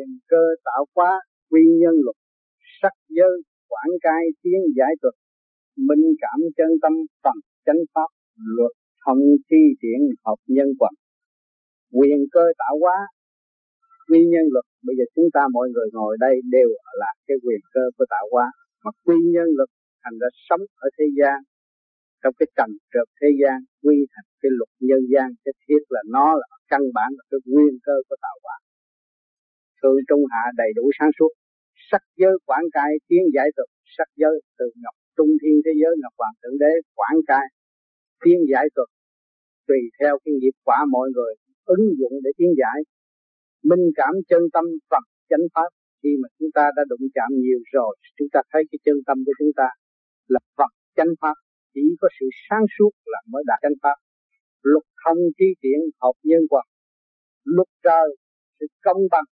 quyền cơ tạo hóa, quy nhân luật, sắc giới, quảng cai, tiến giải thuật, minh cảm chân tâm phần chánh pháp, luật thông thi triển, hợp nhân quần. Quyền cơ tạo hóa, quy nhân luật. Bây giờ chúng ta mọi người ngồi đây đều là cái quyền cơ của tạo hóa. Mà quy nhân luật thành ra sống ở thế gian. Trong cái trần trượt thế gian, quy thành cái luật nhân gian, cái thiết là nó là căn bản là cái nguyên cơ của tạo hóa thượng trung hạ đầy đủ sáng suốt. Sắc giới quảng cai tiến giải tục, sắc giới từ ngọc trung thiên thế giới, ngọc hoàng thượng đế quảng cai tiến giải tục. Tùy theo cái nghiệp quả mọi người ứng dụng để tiến giải. Minh cảm chân tâm Phật chánh pháp. Khi mà chúng ta đã đụng chạm nhiều rồi, chúng ta thấy cái chân tâm của chúng ta là Phật chánh pháp. Chỉ có sự sáng suốt là mới đạt chánh pháp. Luật thông chi tiện hợp nhân quật luật trời, sự công bằng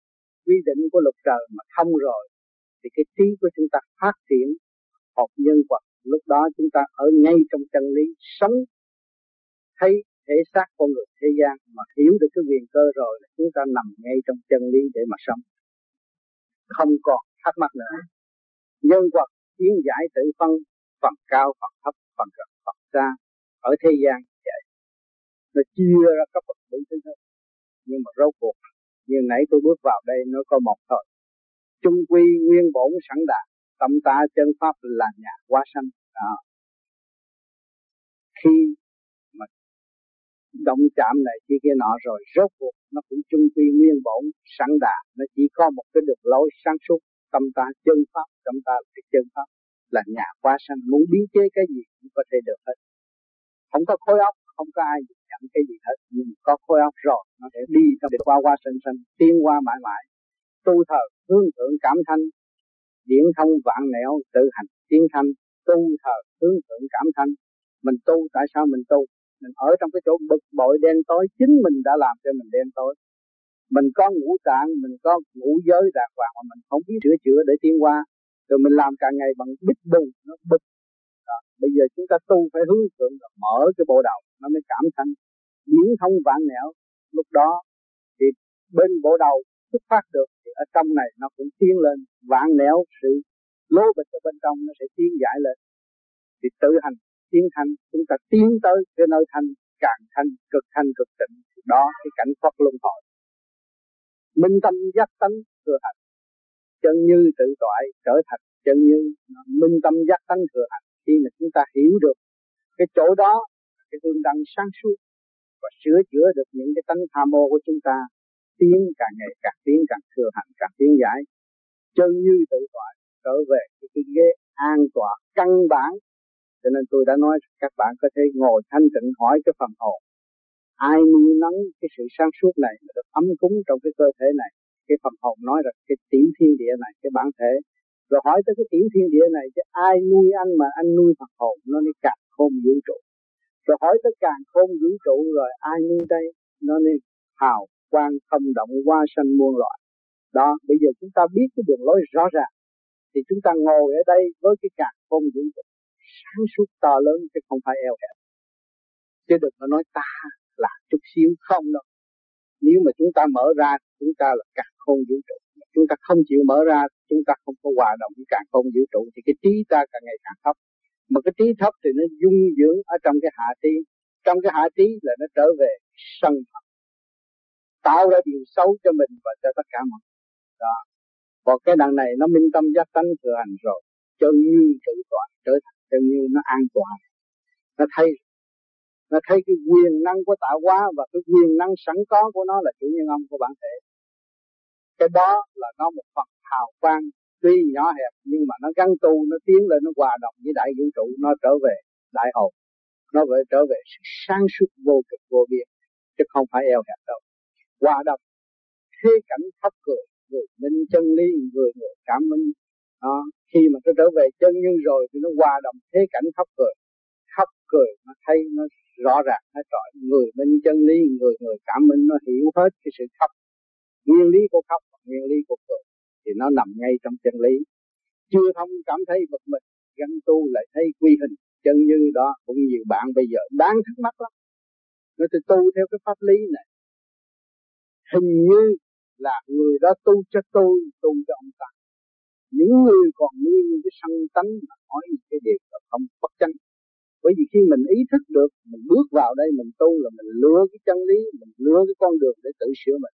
quy định của luật trời mà thông rồi, thì cái trí của chúng ta phát triển học nhân quật lúc đó chúng ta ở ngay trong chân lý, sống, thấy thể xác con người, thế gian, mà hiểu được cái quyền cơ rồi, là chúng ta nằm ngay trong chân lý để mà sống. Không còn thắc mắc nữa. Nhân vật, kiến giải tự phân, phần cao, phần thấp, phần gần phần xa, ở thế gian vậy. Nó chia ra các bậc đủ thứ hết. Nhưng mà rốt cuộc như nãy tôi bước vào đây, nó có một thôi. Trung quy nguyên bổn sẵn đạt tâm ta chân pháp là nhà quá sanh. Đó. khi mà động chạm này kia kia nọ rồi, rốt cuộc nó cũng trung quy nguyên bổn sẵn đạt nó chỉ có một cái đường lối sáng suốt, tâm ta chân pháp, tâm ta là cái chân pháp, là nhà quá sanh. Muốn biến chế cái gì cũng có thể được hết. Không có khối óc không có ai nhận cái gì hết. Nhưng có khối óc rồi, nó sẽ đi trong để qua qua sinh sinh tiến qua mãi mãi. Tu thờ, hướng thượng cảm thanh, điển thông vạn nẻo tự hành tiến thanh. Tu thờ, hướng thượng cảm thanh. Mình tu, tại sao mình tu? Mình ở trong cái chỗ bực bội đen tối, chính mình đã làm cho mình đen tối. Mình có ngũ tạng, mình có ngũ giới đàng hoàng mà mình không biết sửa chữa để tiến qua. Rồi mình làm cả ngày bằng bích bù nó bực bây giờ chúng ta tu phải hướng thượng là mở cái bộ đầu, nó mới cảm thanh. Biến thông vạn nẻo, lúc đó thì bên bộ đầu xuất phát được, thì ở trong này nó cũng tiến lên. Vạn nẻo, sự lố bịch ở bên trong nó sẽ tiến giải lên. Thì tự hành, tiến thanh, chúng ta tiến tới cái nơi thanh, càng thanh, cực thanh, cực tịnh đó cái cảnh thoát luân hồi. Minh tâm giác tánh thừa hành, chân như tự toại trở thành chân như minh tâm giác tánh thừa hành khi mà chúng ta hiểu được cái chỗ đó cái tương đăng sáng suốt và sửa chữa được những cái tánh tham mô của chúng ta tiến càng ngày càng tiến càng thừa hành càng tiến giải. Chân như tự tại trở về cái, cái ghế an tọa căn bản. Cho nên tôi đã nói các bạn có thể ngồi thanh tịnh hỏi cái phần hồn. Ai nuôi nấng cái sự sáng suốt này được ấm cúng trong cái cơ thể này? Cái phần hồn nói rằng cái tiểu thiên địa này cái bản thể rồi hỏi tới cái tiểu thiên địa này, chứ ai nuôi anh mà anh nuôi phật hồn, nó mới càng khôn vũ trụ. Rồi hỏi tới càng khôn vũ trụ, rồi ai nuôi đây, nó nên hào quang không động hoa sanh muôn loại. đó, bây giờ chúng ta biết cái đường lối rõ ràng, thì chúng ta ngồi ở đây với cái càng khôn vũ trụ. Sáng suốt to lớn chứ không phải eo hẹp. Chứ đừng có nói ta là chút xíu không đâu. Nếu mà chúng ta mở ra, chúng ta là càng khôn vũ trụ chúng ta không chịu mở ra, chúng ta không có hòa đồng với càng khôn vũ trụ, thì cái trí ta càng ngày càng thấp. Mà cái trí thấp thì nó dung dưỡng ở trong cái hạ trí. Trong cái hạ trí là nó trở về sân thật. Tạo ra điều xấu cho mình và cho tất cả mọi người. Đó. Còn cái đằng này nó minh tâm giác tánh thừa hành rồi. Cho như tự toàn trở thành, cho như nó an toàn. Nó thấy nó thấy cái quyền năng của tạo hóa và cái quyền năng sẵn có của nó là chủ nhân ông của bản thể cái đó là nó một phần hào quang tuy nhỏ hẹp, nhưng mà nó gắn tu, nó tiến lên, nó hòa đồng với đại vũ trụ, nó trở về đại hồn. Nó phải trở về sự sáng suốt vô cực vô biên, chứ không phải eo hẹp đâu. Hòa đồng, thế cảnh thấp cười, người minh chân lý, người người cảm minh. Đó. khi mà nó trở về chân nhân rồi thì nó hòa đồng thế cảnh thấp cười. Thấp cười nó thấy nó rõ ràng, nó trọi người minh chân lý, người người cảm minh, nó hiểu hết cái sự khóc nguyên lý của khóc và nguyên lý của cười thì nó nằm ngay trong chân lý. Chưa thông cảm thấy bực mình, gắn tu lại thấy quy hình, chân như đó cũng nhiều bạn bây giờ đáng thắc mắc lắm. Nó tôi tu theo cái pháp lý này. Hình như là người đó tu cho tôi, tu cho ông ta. Những người còn nguyên cái sân tánh mà nói những cái điều là không bất chân bởi vì khi mình ý thức được, mình bước vào đây, mình tu là mình lừa cái chân lý, mình lừa cái con đường để tự sửa mình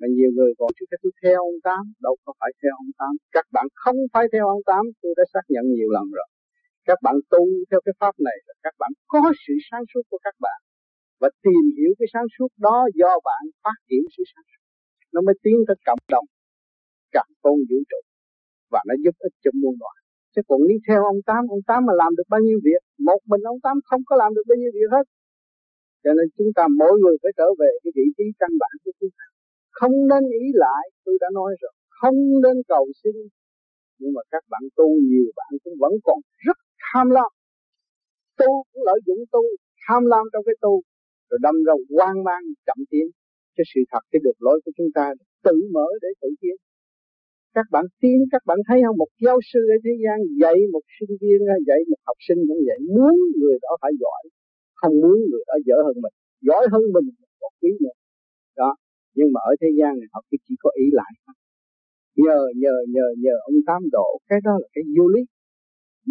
mà nhiều người còn chứ tôi theo ông tám, đâu có phải theo ông tám. Các bạn không phải theo ông tám, tôi đã xác nhận nhiều lần rồi. Các bạn tu theo cái pháp này là các bạn có sự sáng suốt của các bạn. Và tìm hiểu cái sáng suốt đó do bạn phát triển sự sáng suốt. Nó mới tiến tới cộng đồng cảm tôn vũ trụ. Và nó giúp ích cho muôn loài. Chứ còn đi theo ông tám ông tám mà làm được bao nhiêu việc, một mình ông tám không có làm được bao nhiêu việc hết. Cho nên chúng ta mỗi người phải trở về cái vị trí căn bản của chúng ta không nên ý lại, tôi đã nói rồi. Không nên cầu xin. Nhưng mà các bạn tu, nhiều bạn cũng vẫn còn rất tham lam. Tu cũng lợi dụng tu, tham lam trong cái tu. Rồi đâm ra hoang mang, chậm tiến. Cho sự thật, cái được lối của chúng ta tự mở để tự tiến. Các bạn tiến các bạn thấy không? Một giáo sư ở thế gian dạy một sinh viên, dạy một học sinh cũng vậy. Muốn người đó phải giỏi, không muốn người đó dở hơn mình. Giỏi hơn mình còn quý nữa đó nhưng mà ở thế gian này họ chỉ có ý lại nhờ nhờ nhờ nhờ ông tám độ, cái đó là cái vô lý.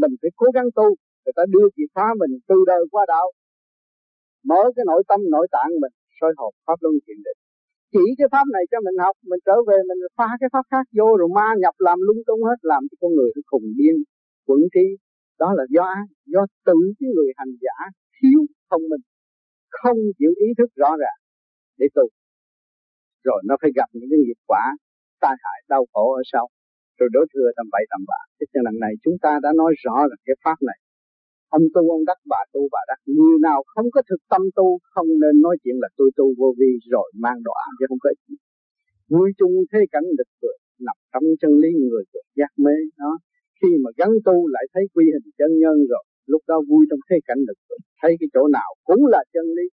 Mình phải cố gắng tu, người ta đưa chìa khóa mình từ đời qua đạo. Mở cái nội tâm, nội tạng mình, soi hộp pháp luân thiền định. Chỉ cái pháp này cho mình học, mình trở về, mình pha cái pháp khác vô rồi ma nhập làm lung tung hết, làm cho con người nó khùng điên, quẩn trí đó là do do tự cái người hành giả thiếu thông minh, không chịu ý thức rõ ràng để tu rồi nó phải gặp những cái nghiệp quả, tai hại, đau khổ ở sau. Rồi đối thừa tầm bậy tầm bạ. Thế cho lần này chúng ta đã nói rõ là cái pháp này. Ông tu ông đắc, bà tu bà đắc. Người nào không có thực tâm tu, không nên nói chuyện là tôi tu vô vi rồi mang đồ chứ không có gì. Vui chung thế cảnh lịch vượt nằm trong chân lý người vượt giác mê, đó. Khi mà gắn tu lại thấy quy hình chân nhân rồi, lúc đó vui trong thế cảnh được vượt thấy cái chỗ nào cũng là chân lý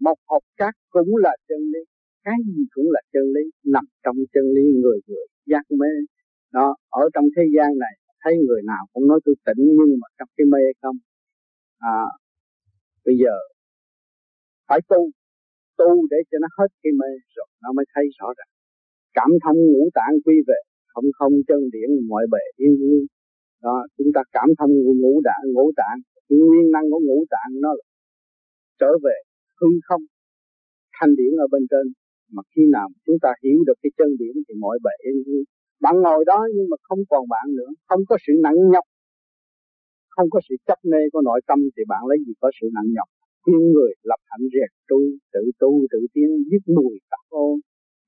một học cát cũng là chân lý cái gì cũng là chân lý nằm trong chân lý người người. Giác mê đó ở trong thế gian này thấy người nào cũng nói tôi tỉnh nhưng mà trong cái mê không? À, bây giờ phải tu tu để cho nó hết cái mê rồi nó mới thấy rõ ràng. Cảm thông ngũ tạng quy về không không chân điển mọi bề yên vui. Đó chúng ta cảm thông ngũ tạng ngũ tạng. Nguyên năng của ngũ tạng nó trở về hư không thanh điển ở bên trên mà khi nào chúng ta hiểu được cái chân điểm thì mọi bể bạn ngồi đó nhưng mà không còn bạn nữa không có sự nặng nhọc. Không có sự chấp mê của nội tâm thì bạn lấy gì có sự nặng nhọc. Khuyên người lập hạnh rèn tu tự tu tự tiến giết mùi tạp ô.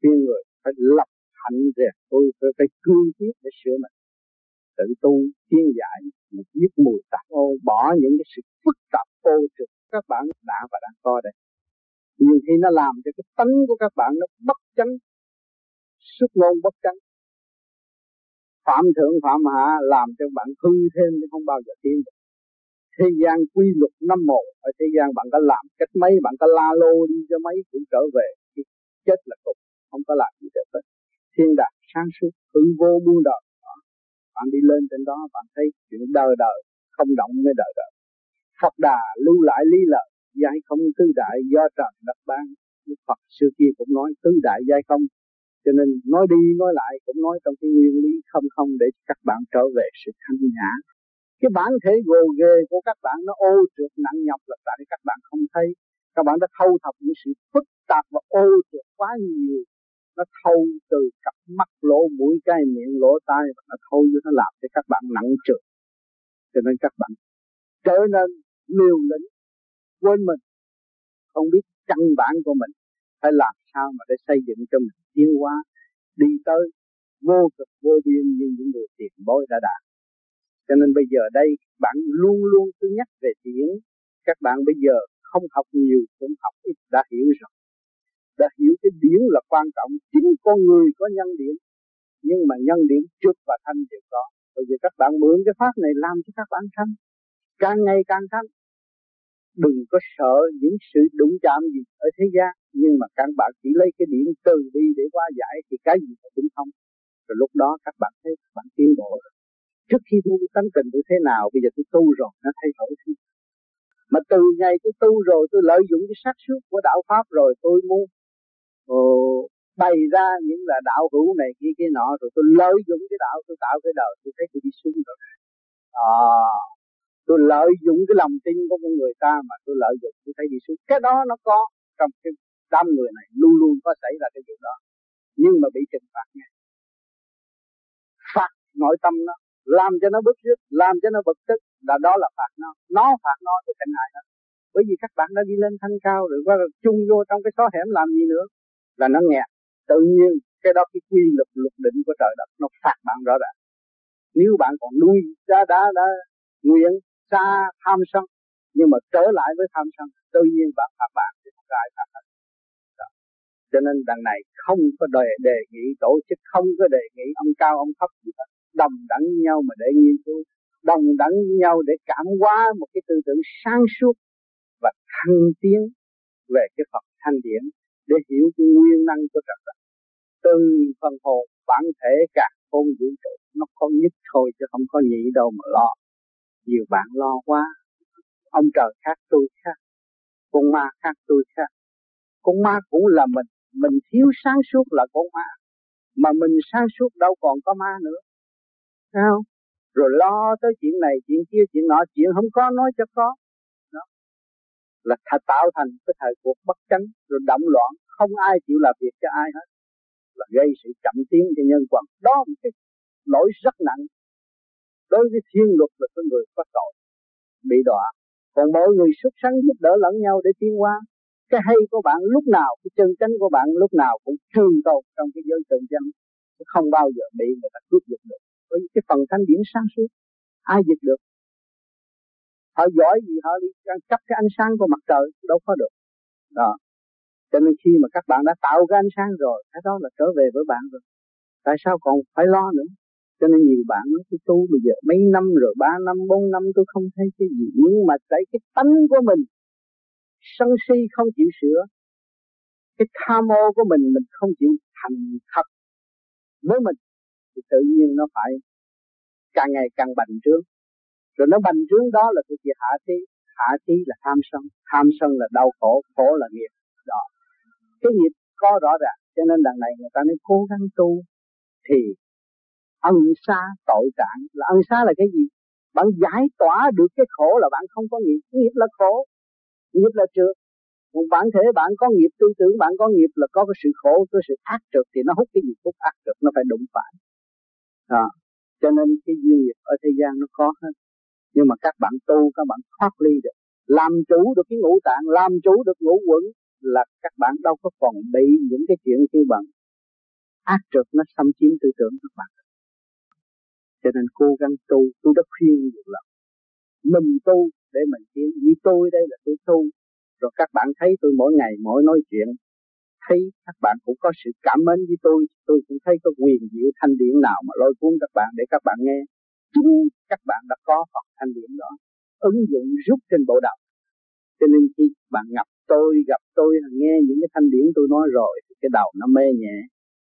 Khuyên người phải lập hạnh rèn tu phải, phải cương quyết để sửa mình. Tự tu tiên giải giết mùi tạp ô bỏ những cái sự phức tạp ô trực các bạn đã và đang có đây nhiều khi nó làm cho cái tánh của các bạn nó bất chánh xuất ngôn bất chánh. Phạm thượng, phạm hạ làm cho bạn hư thêm chứ không bao giờ tiến được. Thế gian quy luật năm một ở thế gian bạn có làm cách mấy, bạn có la lô đi cho mấy cũng trở về. Chết là cục không có làm gì được hết. Thiên đạt sáng suốt, hư vô buông đời. Bạn đi lên trên đó, bạn thấy chuyện đời đời, không động với đời đời. Phật đà lưu lại lý lợi giai không, tứ đại do trời đặt ban. Phật xưa kia cũng nói tứ đại giai không. Cho nên nói đi nói lại cũng nói trong cái nguyên lý không không để các bạn trở về sự thanh nhã. Cái bản thể gồ ghề của các bạn nó ô trượt nặng nhọc là tại các bạn không thấy. Các bạn đã thâu thập những sự phức tạp và ô trượt quá nhiều. Nó thâu từ cặp mắt, lỗ mũi, cái miệng, lỗ tai và nó thâu cho nó làm cho các bạn nặng trượt. Cho nên các bạn trở nên liều lĩnh quên mình, không biết căn bản của mình, phải làm sao mà để xây dựng cho mình tiến hóa, đi tới vô cực, vô biên như những người tiền bối đã đạt. Cho nên bây giờ đây, bạn luôn luôn thứ nhất về tiếng các bạn bây giờ không học nhiều, cũng học ít, đã hiểu rồi. Đã hiểu cái điển là quan trọng. Chính con người có nhân điển nhưng mà nhân điển trước và thanh đều có. Bây giờ các bạn mượn cái pháp này làm cho các bạn thanh. Càng ngày càng thanh đừng có sợ những sự đụng chạm gì ở thế gian nhưng mà các bạn chỉ lấy cái điểm từ bi để qua giải thì cái gì cũng không. Rồi lúc đó các bạn thấy các bạn tiến bộ rồi. Trước khi tôi tánh tình tôi thế nào bây giờ tôi tu rồi nó thay đổi thứ mà từ ngày tôi tu rồi tôi lợi dụng cái xác suốt của đạo pháp rồi tôi muốn ồ, bày ra những là đạo hữu này kia kia nọ rồi tôi lợi dụng cái đạo tôi tạo cái đời tôi thấy tôi đi xuống rồi. À, tôi lợi dụng cái lòng tin của con người ta mà tôi lợi dụng. Tôi thấy đi xuống cái đó nó có trong cái đám người này, luôn luôn có xảy ra cái chuyện đó. Nhưng mà bị trừng phạt ngay. Phạt nội tâm nó, làm cho nó bức rứt, làm cho nó bực tức, là đó là phạt nó. Nó phạt nó thì thành hại nó. Bởi vì các bạn đã đi lên thanh cao rồi, qua chung vô trong cái xó hẻm làm gì nữa, là nó nghẹt. Tự nhiên, cái đó cái quy luật luật định của trời đất, nó phạt bạn rõ ràng. Nếu bạn còn nuôi, đã đã đã nguyện xa tham sân, nhưng mà trở lại với tham sân tự nhiên bạn phạt bạn thì không ai phạt hết cho nên đằng này không có đề đề nghị tổ chức, không có đề nghị ông cao, ông thấp gì hết. Đồng đẳng với nhau mà để nghiên cứu, đồng đẳng với nhau để cảm hóa một cái tư tưởng sáng suốt và thăng tiến về cái Phật thanh điển để hiểu cái nguyên năng của trật tự từ phần hồn bản thể cả không vũ trụ, nó có nhất thôi chứ không có nhị đâu mà lo nhiều bạn lo quá. Ông trời khác tôi khác. Con ma khác tôi khác. Con ma cũng là mình. Mình thiếu sáng suốt là con ma. Mà mình sáng suốt đâu còn có ma nữa. Sao rồi lo tới chuyện này, chuyện kia, chuyện nọ. Chuyện không có nói cho có. Đó. Là thật tạo thành cái thời cuộc bất chánh, rồi động loạn. Không ai chịu làm việc cho ai hết. Là gây sự chậm tiến cho nhân quần đó là một cái lỗi rất nặng đối với thiên luật là cái người có tội, bị đọa. Còn mọi người xuất sẵn giúp đỡ lẫn nhau để tiến hóa. Cái hay của bạn lúc nào, cái chân chánh của bạn lúc nào cũng trường tồn trong cái giới chân chánh. Không bao giờ bị người ta cướp giật được. Với cái phần thanh điển sáng suốt, ai giật được? Họ giỏi gì họ đi chấp cái ánh sáng của mặt trời, đâu có được. Đó. Cho nên khi mà các bạn đã tạo cái ánh sáng rồi, cái đó là trở về với bạn rồi. Tại sao còn phải lo nữa? Cho nên nhiều bạn nói, tôi tu bây giờ mấy năm rồi, ba năm, bốn năm, tôi không thấy cái gì. Nhưng mà tại cái tánh của mình sân si không chịu sửa, cái tham ô của mình mình không chịu thành thật với mình, thì tự nhiên nó phải càng ngày càng bành trướng. Rồi nó bành trướng đó là cái gì? Hạ thí hạ thí là tham sân tham sân là đau khổ khổ là nghiệp. Đó. Cái nghiệp có rõ ràng, cho nên đằng này người ta mới cố gắng tu thì ân xa tội trạng. Là ân xa là cái gì? Bạn giải tỏa được cái khổ là bạn không có nghiệp. Nghiệp là khổ. Nghiệp là trượt. Một bản thể bạn có nghiệp, tư tưởng bạn có nghiệp là có cái sự khổ, có sự ác trượt thì nó hút cái gì? Hút ác trượt, nó phải đụng phải. Đó. cho nên cái duyên nghiệp ở thế gian nó có hết nhưng mà các bạn tu, các bạn thoát ly được. Làm chủ được cái ngũ tạng, làm chủ được ngũ quẩn là các bạn đâu có còn bị những cái chuyện như bằng ác trượt nó xâm chiếm tư tưởng các bạn cho nên cố gắng tu. Tôi đã khuyên nhiều lần. Mình tu để mình tiến. Như tôi đây là tôi tu. Rồi các bạn thấy tôi mỗi ngày mỗi nói chuyện. Thấy các bạn cũng có sự cảm mến với tôi. Tôi cũng thấy có quyền diệu thanh điển nào mà lôi cuốn các bạn để các bạn nghe. Chính các bạn đã có Phật thanh điển đó. Ứng dụng rút trên bộ đầu. Cho nên khi bạn gặp tôi gặp tôi, nghe những cái thanh điển tôi nói rồi thì cái đầu nó mê nhẹ.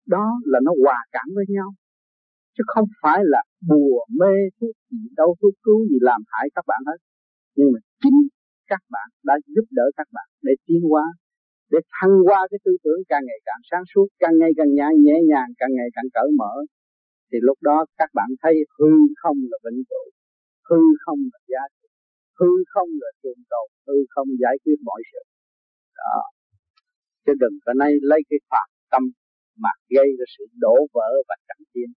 Đó là nó hòa cảm với nhau chứ không phải là bùa, mê thuốc gì đâu thuốc cứu gì, làm hại các bạn hết. Nhưng mà chính các bạn đã giúp đỡ các bạn để tiến hóa, để thăng qua cái tư tưởng càng ngày càng sáng suốt, càng ngày càng nhẹ nhẹ nhàng, càng ngày càng cởi mở. Thì lúc đó các bạn thấy hư không là vĩnh cửu, hư không là giá trị, hư không là trường tồn, hư không giải quyết mọi sự. Đó. Chứ đừng có nay lấy cái phạm tâm mà gây ra sự đổ vỡ và chậm tiến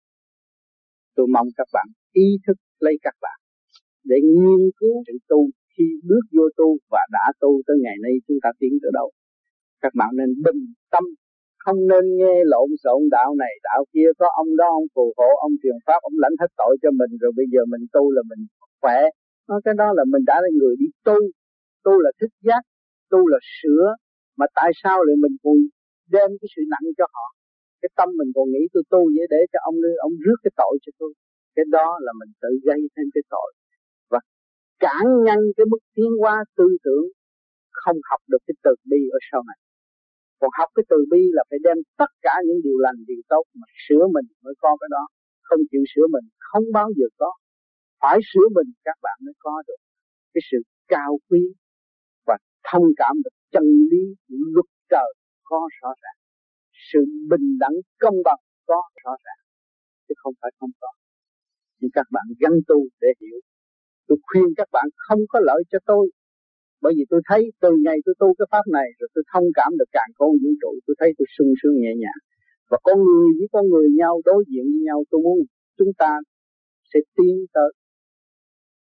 tôi mong các bạn ý thức lấy các bạn để nghiên cứu sự tu khi bước vô tu và đã tu tới ngày nay chúng ta tiến tới đâu. Các bạn nên bình tâm, không nên nghe lộn xộn đạo này, đạo kia. Có ông đó, ông phù hộ, ông truyền pháp, ông lãnh hết tội cho mình, rồi bây giờ mình tu là mình khỏe. Nói cái đó là mình đã là người đi tu. Tu là thức giác, tu là sửa. Mà tại sao lại mình còn đem cái sự nặng cho họ? Cái tâm mình còn nghĩ tôi tu vậy để cho ông ông rước cái tội cho tôi. Cái đó là mình tự gây thêm cái tội. Và cản ngăn cái mức tiến hóa tư tưởng không học được cái từ bi ở sau này. Còn học cái từ bi là phải đem tất cả những điều lành, điều tốt mà sửa mình mới có cái đó. Không chịu sửa mình, không bao giờ có. Phải sửa mình, các bạn mới có được cái sự cao quý và thông cảm được chân lý luật trời có rõ ràng sự bình đẳng công bằng có rõ ràng, chứ không phải không có nhưng các bạn gắn tu để hiểu. Tôi khuyên các bạn không có lợi cho tôi, bởi vì tôi thấy từ ngày tôi tu cái pháp này rồi tôi thông cảm được càng con vũ trụ, tôi thấy tôi sung sướng nhẹ nhàng. Và con người với con người nhau, đối diện với nhau, tôi muốn chúng ta sẽ tiến tới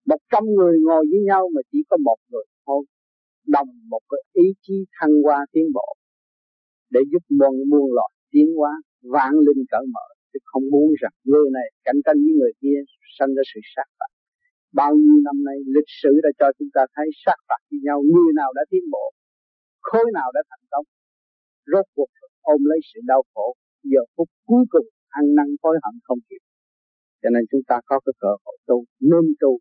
một trăm người ngồi với nhau mà chỉ có một người thôi, đồng một cái ý chí thăng hoa tiến bộ để giúp muôn muôn loài tiến hóa, vạn linh cởi mở. Chứ không muốn rằng người này cạnh tranh với người kia sanh ra sự sát phạt. Bao nhiêu năm nay, lịch sử đã cho chúng ta thấy sát phạt với nhau. Người nào đã tiến bộ, khối nào đã thành công, rốt cuộc ôm lấy sự đau khổ. Giờ phút cuối cùng, ăn năn hối hận không kịp. Cho nên chúng ta có cái cơ hội tu, nên tu,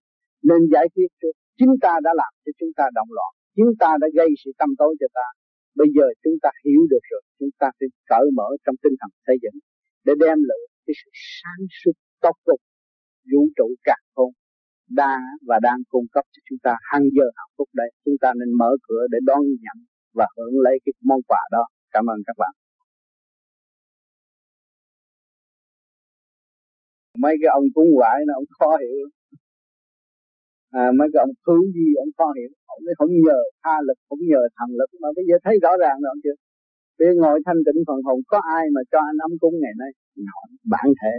nên giải quyết trước. Chính ta đã làm cho chúng ta động loạn chúng ta đã gây sự tâm tối cho ta bây giờ chúng ta hiểu được rồi. Chúng ta phải cởi mở trong tinh thần xây dựng để đem lại cái sự sáng suốt tốt cục vũ trụ cả không đa và đang cung cấp cho chúng ta hàng giờ hạnh phúc đây chúng ta nên mở cửa để đón nhận và hưởng lấy cái món quà đó. Cảm ơn các bạn. Mấy cái ông cúng quải nó ông khó hiểu à, mấy cái ông thứ gì ông khó hiểu ông ấy không nhờ tha lực không nhờ thần lực mà bây giờ thấy rõ ràng rồi chưa bây giờ ngồi thanh tịnh phần hồn có ai mà cho anh ấm cúng ngày nay? Hỏi bản thể.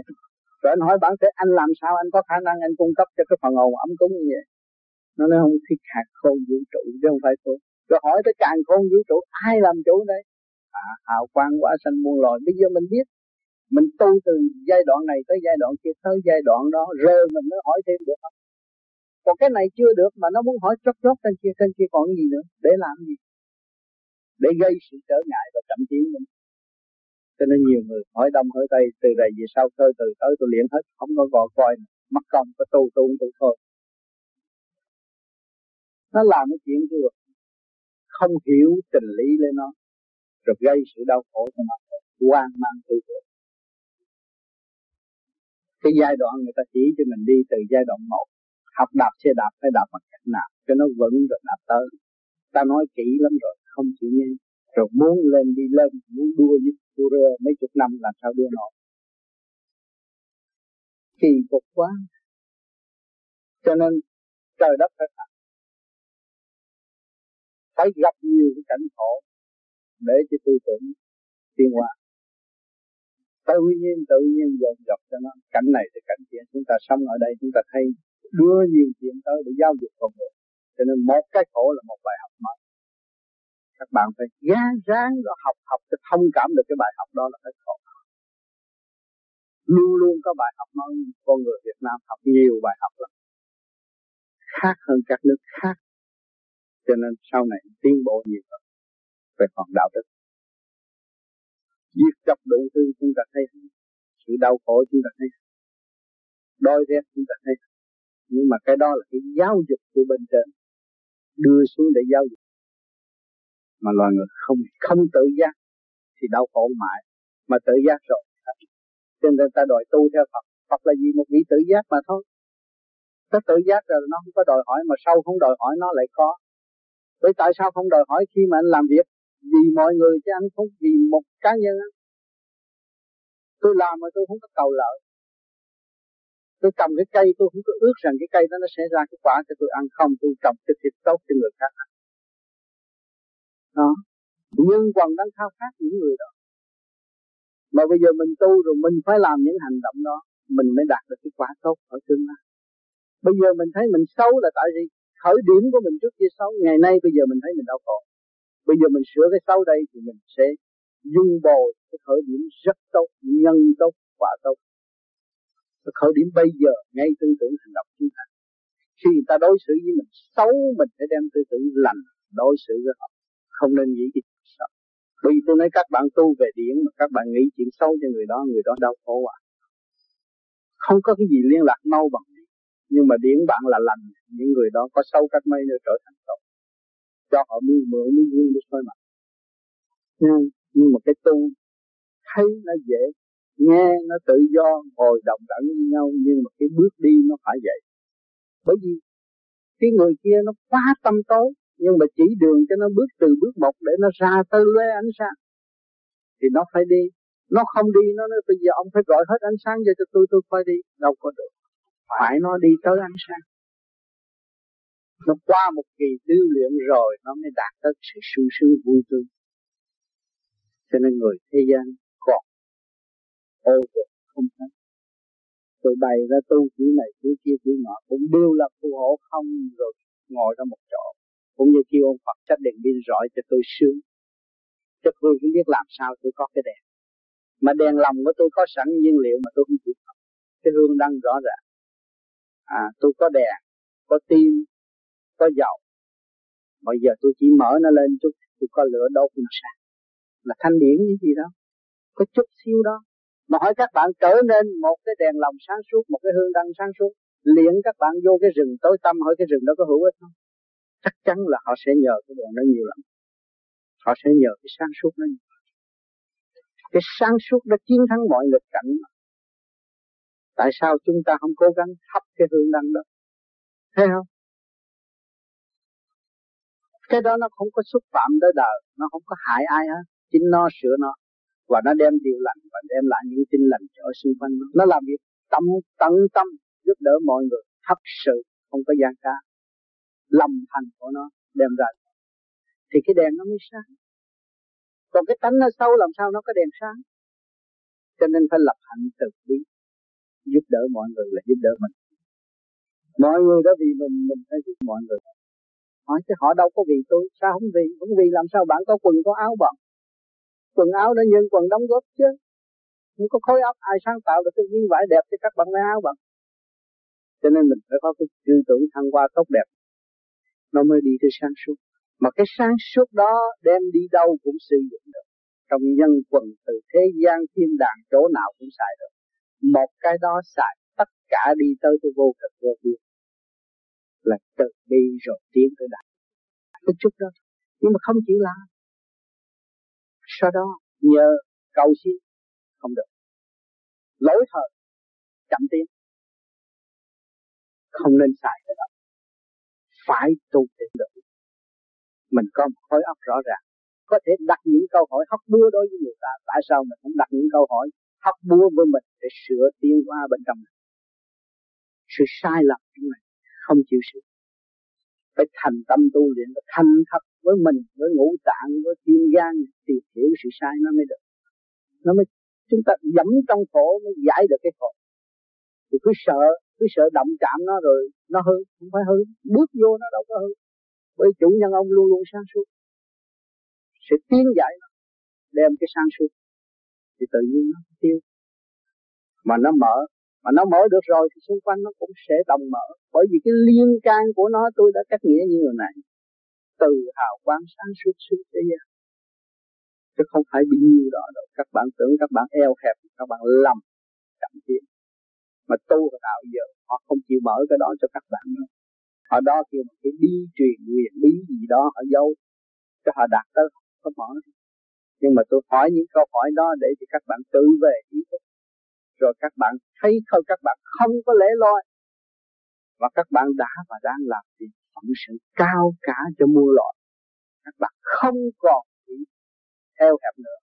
Rồi anh hỏi bản thể anh làm sao? Anh có khả năng anh cung cấp cho cái phần hồn ấm cúng như vậy? Nó nói không thiết hạt khôn vũ trụ chứ không phải tôi rồi hỏi tới càng khôn vũ trụ ai làm chủ đây? À hào quang quá xanh muôn loài. Bây giờ mình biết mình tu từ giai đoạn này tới giai đoạn kia tới giai đoạn đó rồi mình mới hỏi thêm được. không còn cái này chưa được mà nó muốn hỏi chót chót trên kia trên kia còn gì nữa, để làm gì? Để gây sự trở ngại và chậm tiến mình cho nên nhiều người hỏi đông hỏi tây, từ đây về sau thôi từ tới tôi luyện hết, không có gọi coi mất công, có tu tu tu thôi. Nó làm cái chuyện chưa? Không hiểu tình lý lên nó, rồi gây sự đau khổ cho nó. Hoang mang tư tưởng cái giai đoạn người ta chỉ cho mình đi từ giai đoạn một học đạp xe đạp phải đạp bằng cách nào cho nó vững rồi đạp tới. Ta nói kỹ lắm rồi, không chịu nghe. Rồi muốn lên đi lên, muốn đua với đua rơ mấy chục năm làm sao đua nổi? Kỳ cục quá. Cho nên trời đất phải thật phải gặp nhiều cái cảnh khổ để cho tư tưởng tiến hóa. Tự nhiên tự nhiên dồn dập cho nó. Cảnh này thì cảnh kia. Chúng ta sống ở đây, chúng ta thấy đưa nhiều chuyện tới để giao dịch con người. Cho nên một cái khổ là một bài học mới. Các bạn phải gán ráng rồi học học cho thông cảm được cái bài học đó là cái khổ. Luôn luôn có bài học mới con người Việt Nam học nhiều bài học lắm. Khác hơn các nước khác. Cho nên sau này tiến bộ nhiều hơn. Về phần đạo đức. Giết chóc đủ thứ chúng ta thấy. Sự đau khổ chúng ta thấy. Đói rét chúng ta thấy nhưng mà cái đó là cái giáo dục của bên trên. Đưa xuống để giáo dục. Mà loài người không không tự giác thì đau khổ mãi. Mà tự giác rồi. Cho nên ta đòi tu theo Phật. Phật là gì một vị tự giác mà thôi. Ta tự giác rồi nó không có đòi hỏi mà sau không đòi hỏi nó lại có bởi tại sao không đòi hỏi khi mà anh làm việc? Vì mọi người chứ anh không, vì một cá nhân tôi làm mà tôi không có cầu lợi tôi cầm cái cây, tôi không có ước rằng cái cây đó nó sẽ ra cái quả cho tôi ăn không. Tôi trồng cái thịt tốt cho người khác ăn. Đó. Nhưng còn đang khao khát những người đó. Mà bây giờ mình tu rồi, mình phải làm những hành động đó, mình mới đạt được cái quả tốt ở tương lai bây giờ mình thấy mình xấu là tại vì khởi điểm của mình trước kia xấu, ngày nay bây giờ mình thấy mình đau khổ. Bây giờ mình sửa cái xấu đây thì mình sẽ dung bồi cái khởi điểm rất tốt, nhân tốt, quả tốt. Và khởi điểm bây giờ ngay tư tưởng hành động chúng ta. Khi người ta đối xử với mình xấu mình phải đem tư tưởng lành đối xử với họ. Không nên nghĩ cái chuyện xấu. Bởi vì tôi nói các bạn tu về điển mà các bạn nghĩ chuyện xấu cho người đó người đó đau khổ à. Không có cái gì liên lạc mau bằng điển. Nhưng mà điển bạn là lành những người đó có sâu cách mấy nữa trở thành tốt. Cho họ mưu mượn mưu gương để soi mà nhưng, nhưng mà cái tu thấy nó dễ nghe nó tự do, ngồi đồng đẳng với nhau, nhưng mà cái bước đi nó phải vậy. Bởi vì cái người kia nó quá tâm tối, nhưng mà chỉ đường cho nó bước từ bước một để nó ra tới lưới ánh sáng. Thì nó phải đi. Nó không đi, nó nói, bây giờ ông phải gọi hết ánh sáng cho tôi tôi phải đi. Đâu có được. Phải nó đi tới ánh sáng. Nó qua một kỳ tu luyện rồi, nó mới đạt tới sự sung sướng vui tươi. Cho nên người thế gian ô tục không thấy. Tôi bày ra tu kiểu này, kiểu kia, kiểu nọ, cũng đều là phù hộ không rồi ngồi ra một chỗ. Cũng như kêu ông Phật trách đèn pin rọi cho tôi sướng. Cho tôi cũng biết làm sao tôi có cái đèn. Mà đèn lòng của tôi có sẵn nhiên liệu mà tôi không chịu học? Cái hương đăng rõ ràng. À tôi có đèn, có tim, có dầu. Bây giờ tôi chỉ mở nó lên chút, tôi có lửa đốt nó sáng là thanh điển như gì đó. Có chút xíu đó mà hỏi các bạn trở nên một cái đèn lòng sáng suốt, một cái hương đăng sáng suốt. Liền các bạn vô cái rừng, tối tăm hỏi cái rừng đó có hữu ích không? Chắc chắn là họ sẽ nhờ cái đèn đó nhiều lắm. Họ sẽ nhờ cái sáng suốt đó nhiều cái sáng suốt đã chiến thắng mọi nghịch cảnh tại sao chúng ta không cố gắng thắp cái hương đăng đó? Thấy không? Cái đó nó không có xúc phạm tới đời, nó không có hại ai hết. Chính nó sửa nó và nó đem điều lành và đem lại những tin lành cho xung quanh nó. Nó làm việc tâm, tận tâm giúp đỡ mọi người. Thật sự không có gian ca. Lòng thành của nó đem ra. Thì cái đèn nó mới sáng. Còn cái tánh nó sâu, làm sao nó có đèn sáng? Cho nên phải lập hạnh từ bi. Giúp đỡ mọi người là giúp đỡ mình. Mọi người đó vì mình mình phải giúp mọi người. Hỏi chứ họ đâu có vì tôi, sao không vì? Không vì làm sao bạn có quần, có áo bận quần áo đã nhân quần đóng góp chứ. Không có khối óc ai sáng tạo được cái viên vải đẹp cho các bạn lấy áo bằng. Cho nên mình phải có cái tư tưởng thăng hoa tốt đẹp. Nó mới đi tới sáng suốt. Mà cái sáng suốt đó đem đi đâu cũng sử dụng được. Trong nhân quần từ thế gian thiên đàng chỗ nào cũng xài được. Một cái đó xài, tất cả đi tới cái vô cực vô biên. Là từ bi rồi tiến tới đạt cái chút đó. Nhưng mà không chịu làm sau đó, nhờ cầu xin, không được. Lỗi thời, chậm tiến. Không nên xài cái đó. Phải tu để được. Mình có một khối óc rõ ràng. Có thể đặt những câu hỏi hóc búa đối với người ta. Tại sao mình không đặt những câu hỏi hóc búa với mình để sửa tiến qua bên trong này sự sai lầm của này không chịu sửa. Phải thành tâm tu luyện và thanh thật với mình, với ngũ tạng, với tim gan thì hiểu sự sai nó mới được. Nó mới, chúng ta dẫm trong khổ mới giải được cái khổ. Thì cứ sợ cứ sợ động chạm nó rồi nó hư, không phải hư, bước vô nó đâu có hư. Bởi chủ nhân ông luôn luôn sáng suốt. Sẽ tiến giải nó đem cái sáng suốt. Thì tự nhiên nó tiêu. Mà nó mở, mà nó mở được rồi thì xung quanh nó cũng sẽ đồng mở. Bởi vì cái liên can của nó, tôi đã cách nghĩa như người này từ hào quang sáng suốt suốt thế gian. Chứ không phải bị nhiêu đó đâu. Các bạn tưởng, các bạn eo hẹp, các bạn lầm, chậm tiến. Mà tu và đạo giờ, họ không chịu mở cái đó cho các bạn nữa họ đó kêu một cái đi truyền quyền bí gì đó họ giấu cho họ đạt tới có mở. Nhưng mà tôi hỏi những câu hỏi đó để cho các bạn tự về ý thức. Rồi các bạn thấy không các bạn không có lẽ loi. Và các bạn đã và đang làm gì phận sự cao cả cho muôn loài các bạn không còn bị theo hẹp nữa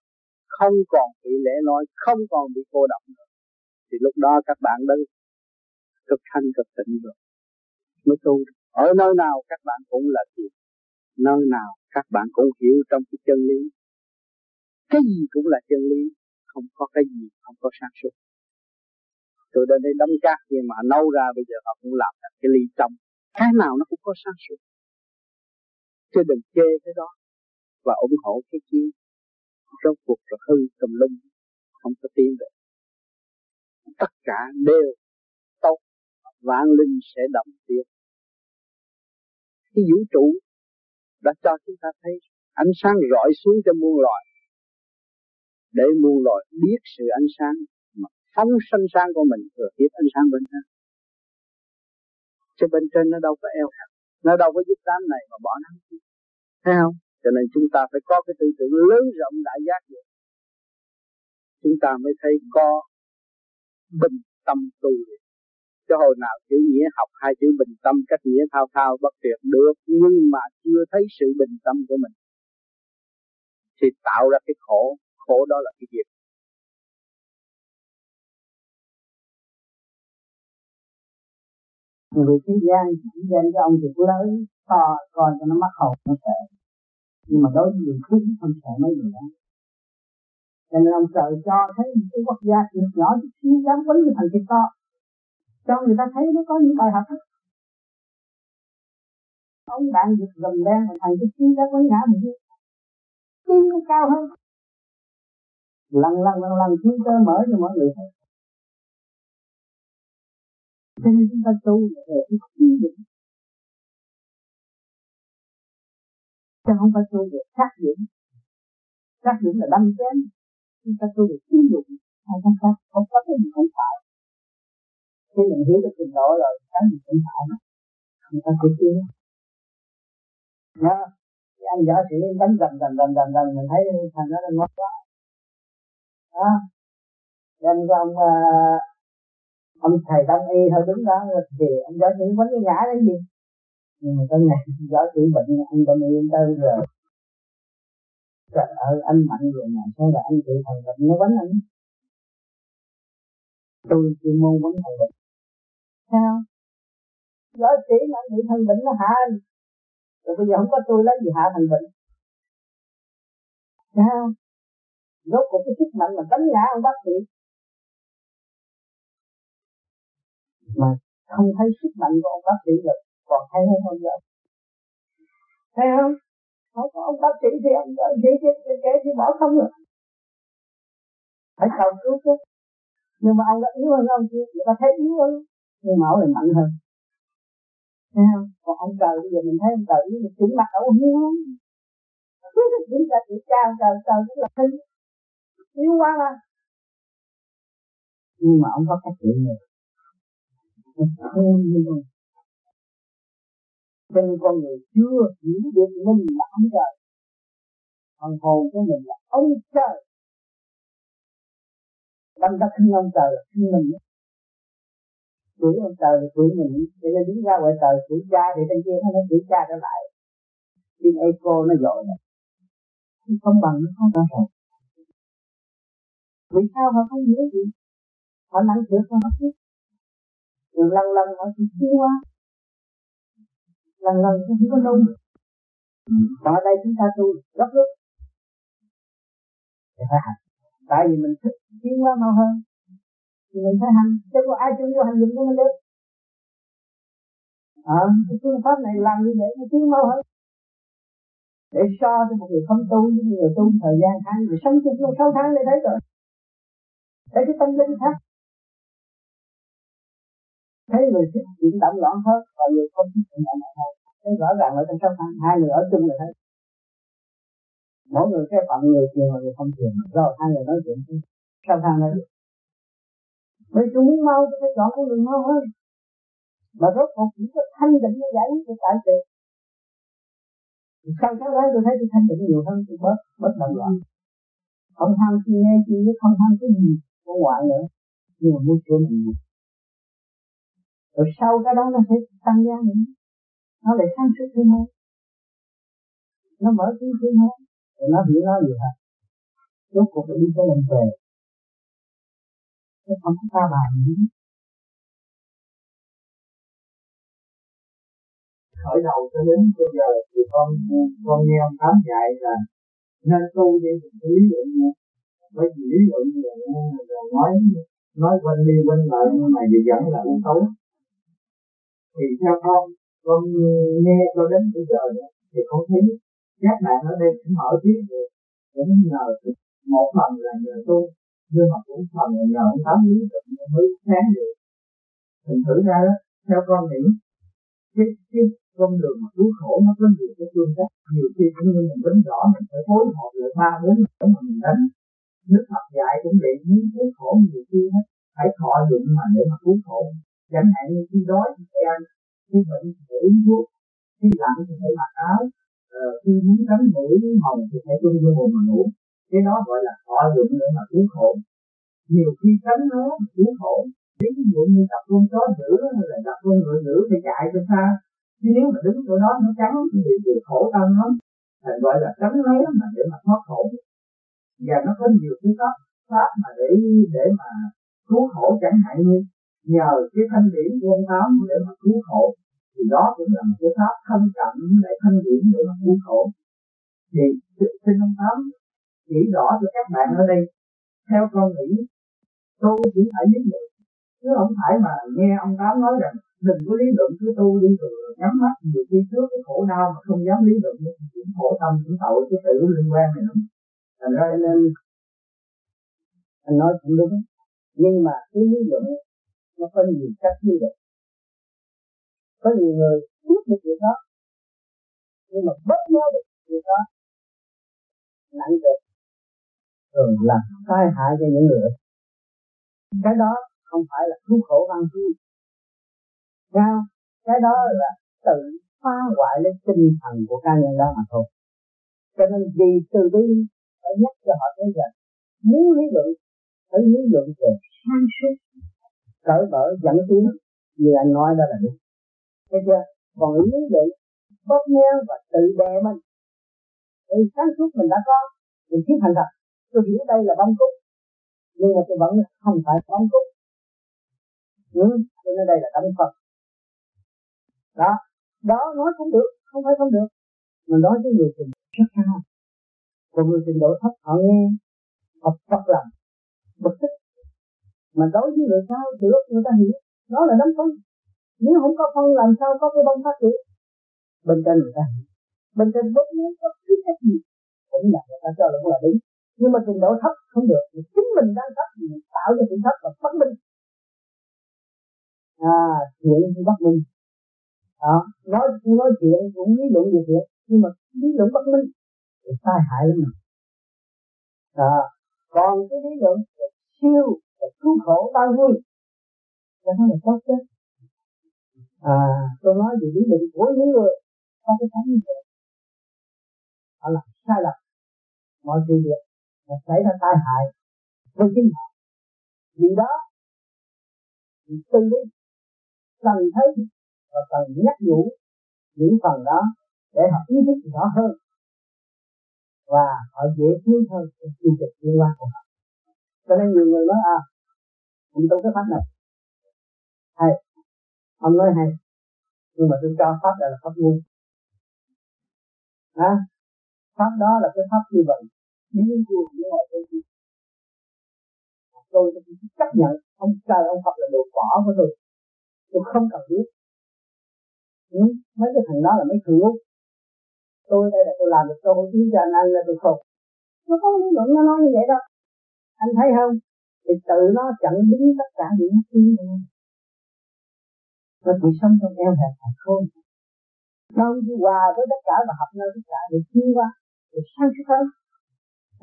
không còn bị lẽ nói, không còn bị cô độc nữa. Thì lúc đó các bạn đã cực thanh cực tịnh rồi. Mới tu ở nơi nào các bạn cũng là thiền. Nơi nào các bạn cũng hiểu trong cái chân lý. Cái gì cũng là chân lý không có cái gì không có sáng suốt tôi đã đây đóng cát nhưng mà nấu ra bây giờ họ cũng làm cái ly trong cái nào nó cũng có sáng suốt. Chứ đừng chê cái đó và ủng hộ cái kia. Rốt cuộc là hư tùm lum, không có tiến được. Tất cả đều tốt, vạn linh sẽ động tiền cái vũ trụ đã cho chúng ta thấy ánh sáng rọi xuống cho muôn loài. Để muôn loài biết sự ánh sáng mà phóng sanh sáng của mình, thừa tiếp ánh sáng bên trên chứ bên trên nó đâu có eo hẹp. Nó đâu có giúp đám này mà bỏ đám kia. Thấy không? Cho nên chúng ta phải có cái tư tưởng lớn rộng đại giác vậy chúng ta mới thấy có bình tâm tu cho hồi nào chữ nghĩa học hai chữ bình tâm, cách nghĩa thao thao, bất tuyệt được, nhưng mà chưa thấy sự bình tâm của mình, thì tạo ra cái khổ. Khổ đó là cái việc người thế gian chỉ dành cho ông việc lớn to, coi cho nó mắc hồn, nó sợ. Nhưng mà đối với người khác không sợ mấy người đó. Cho nên ông trời cho thấy cái quốc gia việc nhỏ chút xíu, dám quấn cái thằng kia to, cho người ta thấy nó có những bài học ông bạn giật gầm đen là thằng chút xíu dám quấn ngã mình đi nó cao hơn. Lần lần lần lần thiên cơ mở cho mọi người thấy cho nên chúng ta tu về cái khí định. Chứ không phải tu về sát dụng sát dụng là đâm chém. Chúng ta tu về khí dụng hay không khác không có cái gì không phải. Khi mình hiểu được trình độ rồi cái gì cũng phải. Người ta cũng tiến đó. Cái anh võ sĩ đánh dần dần dần dần dần mình thấy thằng đó là ngốc, quá. Đó. Nên ông uh, ông thầy đông y thôi, đứng đó, thì ông giáo sĩ vẫn cái ngã đấy gì nhưng mà có ngày giáo sĩ bệnh anh đông y tới rồi. Trời ơi, anh mạnh rồi mà, sao là anh chịu thần bệnh? Nó vấn anh. Tôi chuyên môn vấn thần bệnh. Sao? Giáo sĩ mà bị thần bệnh nó hạ anh rồi bây giờ không có tôi lấy gì hạ thần bệnh. Sao? Rốt cuộc cái sức mạnh mà đánh ngã ông bác sĩ. Mà không thấy sức mạnh của ông bác sĩ được còn thấy hơn không vậy thấy không không có ông bác sĩ thì ông bác sĩ thì kế thì bỏ không được phải cầu cứu chứ nhưng mà ông đã yếu hơn ông kia người ta thấy yếu hơn nhưng mà ông lại mạnh hơn thấy không còn ông trời bây giờ mình thấy ông trời mình chỉnh mặt ông hiếu không chúng ta chỉ ông trời trời cũng là thân yếu quá mà nhưng mà ông có cách trị người thương như mình cho nên con người chưa hiểu được mình là ông trời phần hồn của mình là ông trời đâm ta khinh ông trời là khinh mình chửi ông trời là chửi mình để nó đứng ra ngoài trời chửi cha để trên kia nó nói chửi cha trở lại tin eco nó dội này không bằng nó không bằng rồi vì sao họ không hiểu gì? Họ nặng chữa không? biết rồi lần lần họ chỉ chua lần lần không có nung. còn ở đây chúng ta tu gấp rút. Thì phải hành. Tại vì mình thích tiến hóa mau hơn. Thì mình phải hành. Chứ có ai chung vô hành dụng của mình được. À, cái phương pháp này làm như vậy nó tiến mau hơn. Để so cho một người không tu với người tu thời gian hai người sống chung trong sáu tháng để thấy rồi. Thấy cái tâm linh khác thấy người thích chuyển động loạn hơn và người không thích chuyển động loạn hơn thấy rõ ràng ở trong sáu tháng hai người ở chung là thấy. Mỗi người cái phận người thiền và người không thiền rồi hai người nói chuyện sáu tháng này bây tôi muốn mau tôi phải chọn con đường mau hơn. Mà rốt cuộc chỉ có thanh định mới giải quyết được tại sự sau cái đó tôi thấy tôi thanh định nhiều hơn, tôi bớt bớt động loạn. Không tham chi nghe chi, không tham cái gì của ngoại nữa. Nhưng mà muốn sửa mình rồi sau cái đó nó sẽ tăng giá nữa. Nó lại sáng suốt thêm hơn nó mở trí thêm hơn rồi nó hiểu nó gì hả? Rốt cuộc phải đi tới lần về. Nó không có ta bài gì khởi đầu cho đến bây giờ thì con con nghe ông tám dạy là nên tu đi lý luận bởi vì lý luận là, là nói nói quanh đi quanh lại nhưng mà gì vẫn là u tối thì theo con con nghe cho đến bây giờ thì con thấy các bạn ở đây cũng mở tiếng được, cũng nhờ một phần là nhờ tu, nhưng mà cũng phần là nhờ ông tám lý luận mới sáng được. Thành thử ra đó, theo con nghĩ, cái cái con đường mà cứu khổ nó có nhiều cái phương cách. Nhiều khi cũng như mình đánh rõ, mình phải phối hợp lại ba bốn để mà mình đánh. Nước Phật dạy cũng vậy những cứu khổ nhiều khi hết phải thọ dụng mà để mà cứu khổ chẳng hạn như khi đói thì phải ăn khi bệnh thì phải uống thuốc khi lạnh thì phải mặc áo ờ, khi muốn tránh mũi hồng thì phải tuân vô buồn mà ngủ. Cái đó gọi là thọ dụng để mà cứu khổ. Nhiều khi tránh nó cứu khổ ví dụ như tập con chó dữ hay là tập con ngựa dữ thì chạy cho xa chứ nếu mà đứng chỗ đó nó trắng thì, điều khổ tâm lắm. Thành gọi là tránh né mà để mà thoát khổ. Và nó có nhiều cái pháp pháp mà để để mà cứu khổ chẳng hạn như nhờ cái thanh điển của ông tám để mà cứu khổ, thì đó cũng là một cái pháp thân cận để thanh điển để mà cứu khổ. Thì xin ông tám chỉ rõ cho các bạn ở đây, theo con nghĩ tu chỉ phải lý luận chứ không phải mà nghe ông tám nói rằng, đừng có lý luận, cứ tu đi rồi nhắm mắt nhiều khi trước cái khổ đau mà không dám lý luận cũng khổ tâm, cũng tội cái sự liên quan này lắm thành ra nên anh nói cũng đúng. Nhưng mà cái lý luận nó có nhiều cách như vậy. Có nhiều người biết được việc đó, nhưng mà bất nhớ được việc đó nặng được, rồi làm tai hại cho những người. Cái đó không phải là cứu khổ văn chi sao? Cái đó là tự phá hoại lên tinh thần của cá nhân đó mà thôi. Cho nên vì từ bi phải nhắc cho họ thấy rằng, muốn lý luận, phải lý luận về sáng suốt cởi mở dẫn tiến. Như anh nói đó là đúng thấy chưa? Còn lý luận bóp méo và tự đè mình. Thì sáng suốt mình đã có mình biết thành thật tôi hiểu đây là bông cúc nhưng mà tôi vẫn không phải bông cúc ừ, tôi nói đây là tâm Phật. Đó. Đó nói cũng được không phải không được. Mà nói với người trình rất cao. Còn người trình độ thấp họ nghe họ phật lòng. Bực tức mà đối với người cao được người ta hiểu nó là đấm phân nếu không có phân làm sao có cái bông phát triển? Bên trên người ta hiểu. Bên trên bất cứ có cái trách gì cũng là người ta cho là là đúng. Nhưng mà trình độ thấp không được. Thì chính mình đang thấp thì mình tạo cho sự thấp và bất minh. À chuyện thì bất minh. Đó nói nói chuyện cũng lý luận về chuyện nhưng mà lý luận bất minh thì tai hại lắm mà. À, còn cái lý luận siêu và cứu khổ ban vui. Cho nó là tốt chứ à tôi nói về lý định của những người có cái tánh như vậy. Họ làm sai lầm. Mọi sự việc và xảy ra tai hại với chính họ. Vì đó thì tư lý, cần thấy và cần nhắc nhủ những phần đó để họ ý thức rõ hơn. Và họ dễ tiến hơn trong chương trình liên quan của họ cho nên nhiều người nói à ông tu cái pháp này. Hay ông nói hay nhưng mà tôi cho pháp là pháp ngu. À, pháp đó là cái pháp như vậy biến cuồng với mọi thứ tôi tôi chấp nhận ông trời ông Phật là đồ cỏ của tôi. Tôi không cần biết. Ừ, mấy cái thằng đó là mấy thằng tôi đây là tôi làm được tôi tiếng cho anh ăn là tôi không? Nó có lý luận nó nói như vậy đâu anh thấy không? Thì tự nó chặn đứng tất cả những thứ này. Nó chỉ sống trong eo hẹp mà thôi. Nó đi hòa với tất cả và hợp nơi tất cả. Để chi qua để sang suốt hơn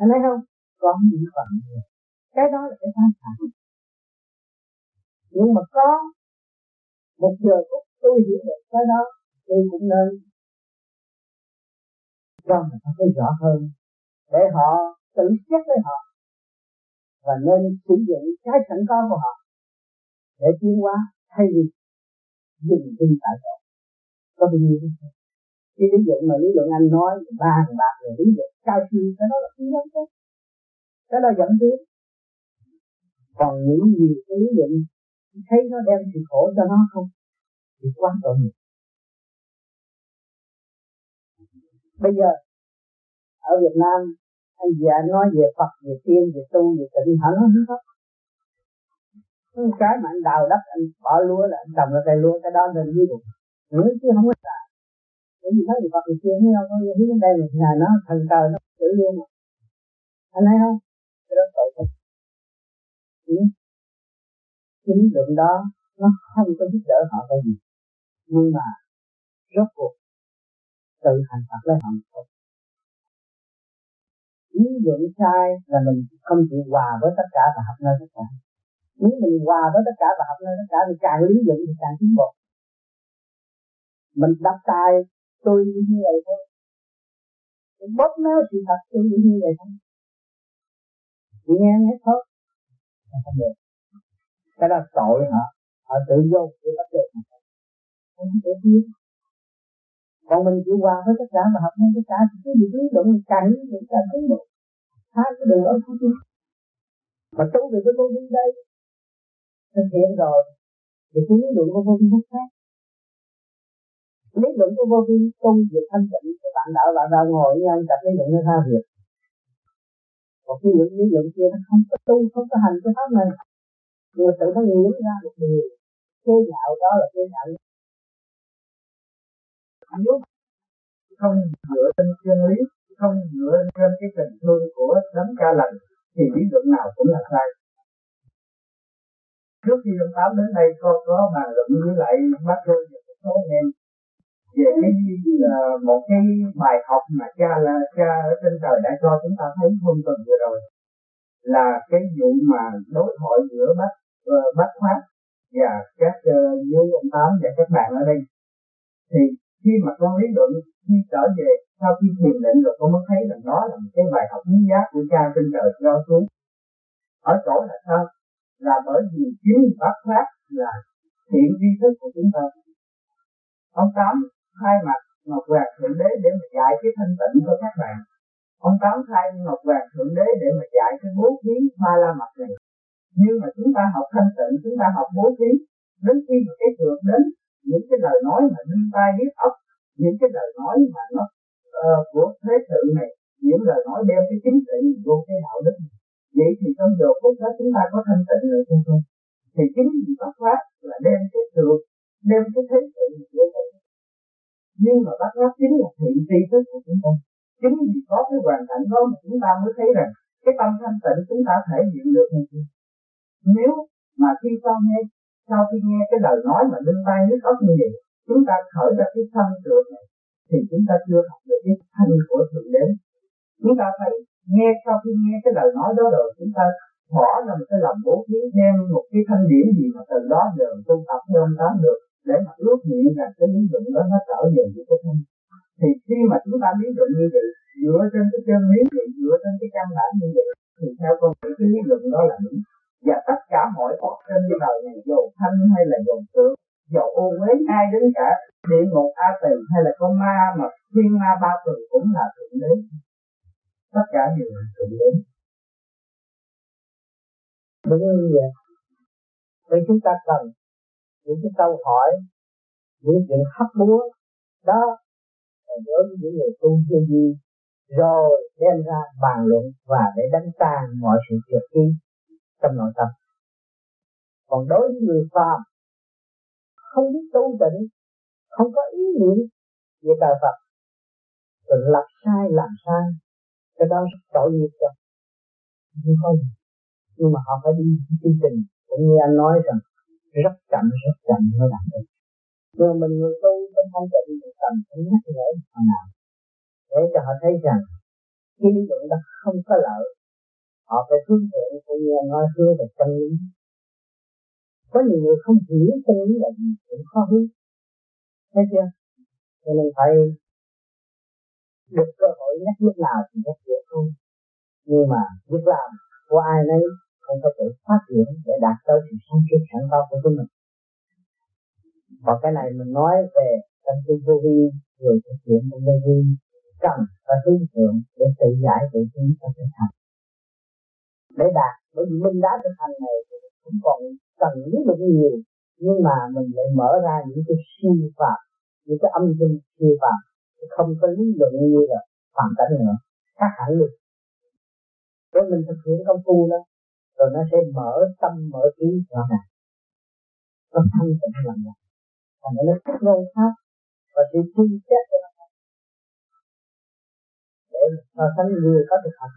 anh thấy không? Có những phận cái đó là cái tham sản. Nhưng mà có một giờ phút tôi hiểu được cái đó, tôi cũng nên cho người ta thấy rõ hơn. Để họ tự xét với họ và nên sử dụng cái sẵn có của họ để tiến hóa thay vì dừng đi tại chỗ. Có bao nhiêu cái lý luận mà lý luận anh nói ba thằng bạc rồi lý luận cao siêu, cái đó là không giống đó cái đó dẫn tiến còn những gì cái lý luận thấy nó đem sự khổ cho nó không thì quá tội nghiệp. Bây giờ, ở Việt Nam anh về anh nói về Phật, về tiên, về tu, về tịnh hẳn hết. Cái mà anh đào đất, anh bỏ lúa là anh trồng ra cây lúa, cái đó nên ví dụ nữa chứ không có xài bởi vì thấy Phật, về tiên nó đâu có hướng đây mình xài nó thần trời nó tự luôn mà. Anh thấy không? Cái đó tội không ừ. chính lượng đó, nó không có giúp đỡ họ cái gì. Nhưng mà rốt cuộc, tự hành Phật lấy họ thôi lý luận sai là mình không chịu hòa với tất cả và học nơi tất cả. Nếu mình hòa với tất cả và học nơi tất cả thì càng lý luận thì càng tiến bộ. Mình đập tài tôi như vậy thôi. Mình bóp méo sự thật, tôi như vậy thôi. Chị nghe nghe thôi. Không được. Cái đó tội hả? Họ tự vô cái vấn đề không tự biết còn mình chịu hòa với tất cả và hợp với tất cả thì cứ gì lý động, càng những cái càng tiến bộ. Hai cái đường ở phía vi mà tu về cái vô vi đây, thực hiện rồi, thì cái lý luận của vô vi nó khác. Lý luận của vô vi, tu việc thanh tịnh, các bạn đạo bạn đạo ngồi như anh gặp lý luận nó sao việc còn cái luận, lý luận kia nó không có tu, không có hành cái pháp này. Nhưng mà tự nó nghĩ ra một điều, chế nhạo đó là chế nhạo nếu không dựa trên chân lý không dựa trên cái tình thương của đấng ca lành thì lý luận nào cũng là sai. Trước khi ông tám đến đây con có bàn luận với lại bác cơ và một số anh em về cái uh, một cái bài học mà cha là cha ở trên trời đã cho chúng ta thấy hôm tuần vừa rồi là cái vụ mà đối thoại giữa bác uh, bác khoát và các uh, như ông tám và các bạn ở đây. Thì khi mà con lý luận, khi trở về, sau khi thiền định rồi, con mới thấy rằng đó là một cái bài học quý giá của cha trên trời cho xuống. Ở chỗ là sao? Là bởi vì chính bát pháp là thiện vi thức của chúng ta. Ông tám khai mặt ngọc hoàng thượng đế để mà dạy cái thanh tịnh cho các bạn. Ông tám khai ngọc hoàng thượng đế để mà dạy cái bố thí ma la mặt này. Nhưng mà chúng ta học thanh tịnh, chúng ta học bố thí, đến khi mà cái thượng đến những cái lời nói mà đưa tai biết ốc những cái lời nói mà nó uh, của thế sự này những lời nói đem cái chính trị vô cái đạo đức này. vậy thì trong giờ phút đó chúng ta có thanh tịnh được hay không? Thì chính vì bác pháp là đem cái sự đem cái thế sự vô cái nhưng mà bác pháp chính là thiện tri thức của chúng ta. Chính vì có cái hoàn cảnh đó mà chúng ta mới thấy rằng cái tâm thanh tịnh chúng ta thể hiện được hay không? Nếu mà khi sau nghe sau khi nghe cái lời nói mà đương tay nước ốc như vậy, chúng ta khởi ra cái thân trượt này, thì chúng ta chưa học được cái thân của thượng đế. Chúng ta phải nghe, sau khi nghe cái lời nói đó rồi, chúng ta bỏ ra một cái lòng bố thí đem một cái thanh điển gì mà từ đó giờ tu tập cho tám được, để mà ước nguyện rằng cái lý luận đó nó trở về với cái thân. Thì khi mà chúng ta lý luận như vậy, dựa trên cái chân lý vậy dựa trên cái căn bản như vậy, thì theo con nghĩ cái lý luận đó là đúng và tất cả mọi vật trên đời này dầu thanh hay là dầu tượng dầu ô uế, ai đến cả, địa ngục, a tỳ hay là con ma, mà thiên ma ba tỳ cũng là thượng đế. Tất cả đều là thượng đế. Đúng như vậy. Vậy chúng ta cần những cái câu hỏi, những chuyện hấp búa, đó là đối với những người tu chưa gì rồi đem ra bàn luận và để đánh tan mọi sự trượt đi trong nội tâm. Còn đối với người phàm không biết tu tịnh, không có ý niệm về trời Phật rồi lập sai, làm sai, cái đó tội nghiệp cho. Không, nhưng mà họ phải đi chương trình, cũng như anh nói rằng, rất chậm rất chậm mới làm được. Nhưng mình người tu trong không chậm thì cần phải nhắc nhở họ nào, để cho họ thấy rằng, cái lý luận đó không có lợi họ phải hướng thượng cũng nghe nói hứa về chân lý. Có nhiều người không hiểu chân lý là gì, cũng khó hướng. Thấy chưa? Cho nên phải được cơ hội nhắc lúc nào thì nhắc dễ thôi nhưng mà việc làm của ai nấy không có tự phát triển để đạt tới sự sáng suốt sẵn có của chính mình. Và cái này mình nói về tâm tư vô vi, người thực hiện trong vô vi, cần phải hướng thượng để tự giải tự tiến cho thực hành để đạt bởi vì mình đã thực hành này cũng còn cần lý luận nhiều. Nhưng mà mình lại mở ra những cái siêu phạm, những cái âm thanh siêu phạm không có lý luận như là phạm cảnh nữa. Khác hẳn luôn. Rồi mình thực hiện công phu đó, rồi nó sẽ mở tâm, mở trí cho này nó thanh tịnh lần này thành nó thích ngôn pháp và sự chi chết cho nó để so sánh người có thực hành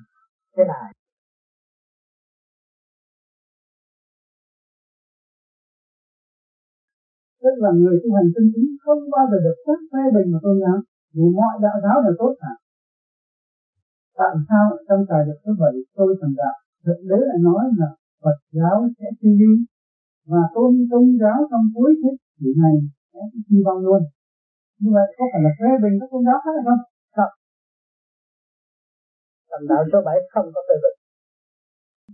thế này tức là người tu hành chân chính không bao giờ được phép phê bình mà tôn giáo, vì mọi đạo giáo đều tốt cả. Tại sao trong tài được như bảy tôi thành đạo? Thực đế lại nói là Phật giáo sẽ suy đi và tôn tôn giáo trong cuối thế kỷ này sẽ suy vong luôn. Như vậy có phải là phê bình các tôn giáo khác hay không? Không. Thành đạo số bảy không có phê bình.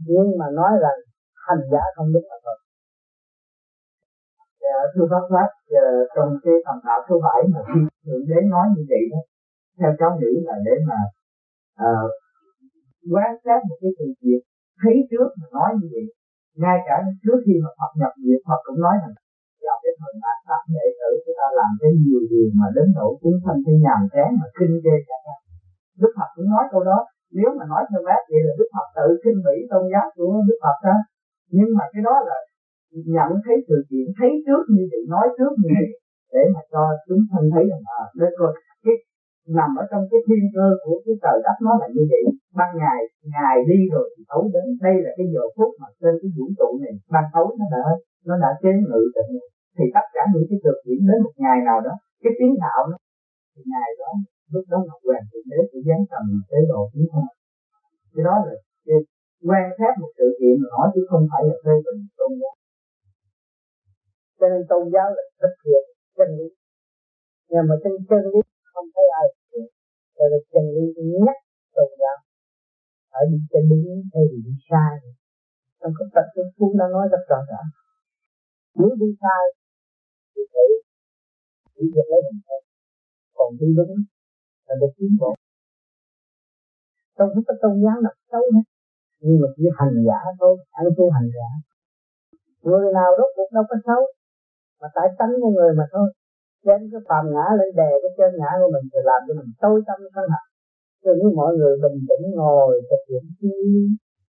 Nhưng mà nói rằng hành giả không đúng là thôi Dạ, thưa bác bác dạ, trong cái phần đạo số 7 mà khi thượng đế nói như vậy đó theo cháu nghĩ là để mà ờ, uh, quan sát một cái sự việc thấy trước mà nói như vậy ngay cả trước khi mà Phật nhập diệt Phật cũng nói rằng vào cái thời ác pháp đệ tử chúng ta làm cái nhiều điều mà đến nỗi chúng sanh cái nhàm chán mà kinh ghê cả Đức Phật cũng nói câu đó nếu mà nói theo bác vậy là Đức Phật tự kinh bỉ tôn giáo của Đức Phật đó. Nhưng mà cái đó là nhận thấy sự kiện, thấy trước như vậy nói, trước như vậy để mà cho chúng thân thấy rằng à đây coi cái nằm ở trong cái thiên cơ của cái trời đất nó là như vậy. Ban ngày ngày đi rồi thì tối đến. Đây là cái giờ phút mà trên cái vũ trụ này, ban tối nó đã nó đã chế ngự tình thì tất cả những cái thực hiện đến một ngày nào đó, cái tiếng đạo nó, thì ngày đó, lúc đó ngọc hoàng thượng đế sẽ giáng tầm tế độ chúng ta cái đó là cái quan sát một sự kiện mà nói chứ không phải là phê bình tôn giáo cho nên tôn giáo là thực hiện chân lý. Nhưng mà trên chân lý không thấy ai thực hiện cho nên chân lý nhất tôn giáo. Phải đi chân lý hay đi, đi sai. Trong cái tập kinh cũng đã nói rất rõ ràng. Nếu đi sai thì phải chỉ việc lấy mình thôi. Còn đi đúng là được tiến bộ. Trong không có tôn giáo nào xấu hết nhưng mà chỉ hành giả thôi ăn tu hành giả. Người nào rốt cuộc đâu có xấu mà tại tánh của người mà thôi. Đem cái phàm ngã lên đè cái chân ngã của mình thì làm cho mình tối tâm sân hận. Cho như mọi người bình tĩnh ngồi thực hiện chi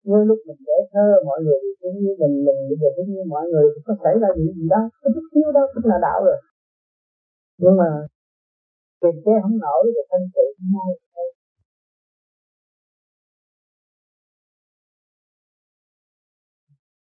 như lúc mình trẻ thơ, mọi người cũng như mình mình bây giờ cũng như mọi người có xảy ra gì gì đó? Có chút xíu đó cũng là đạo rồi. Nhưng mà kiềm chế không nổi rồi thân sự ngay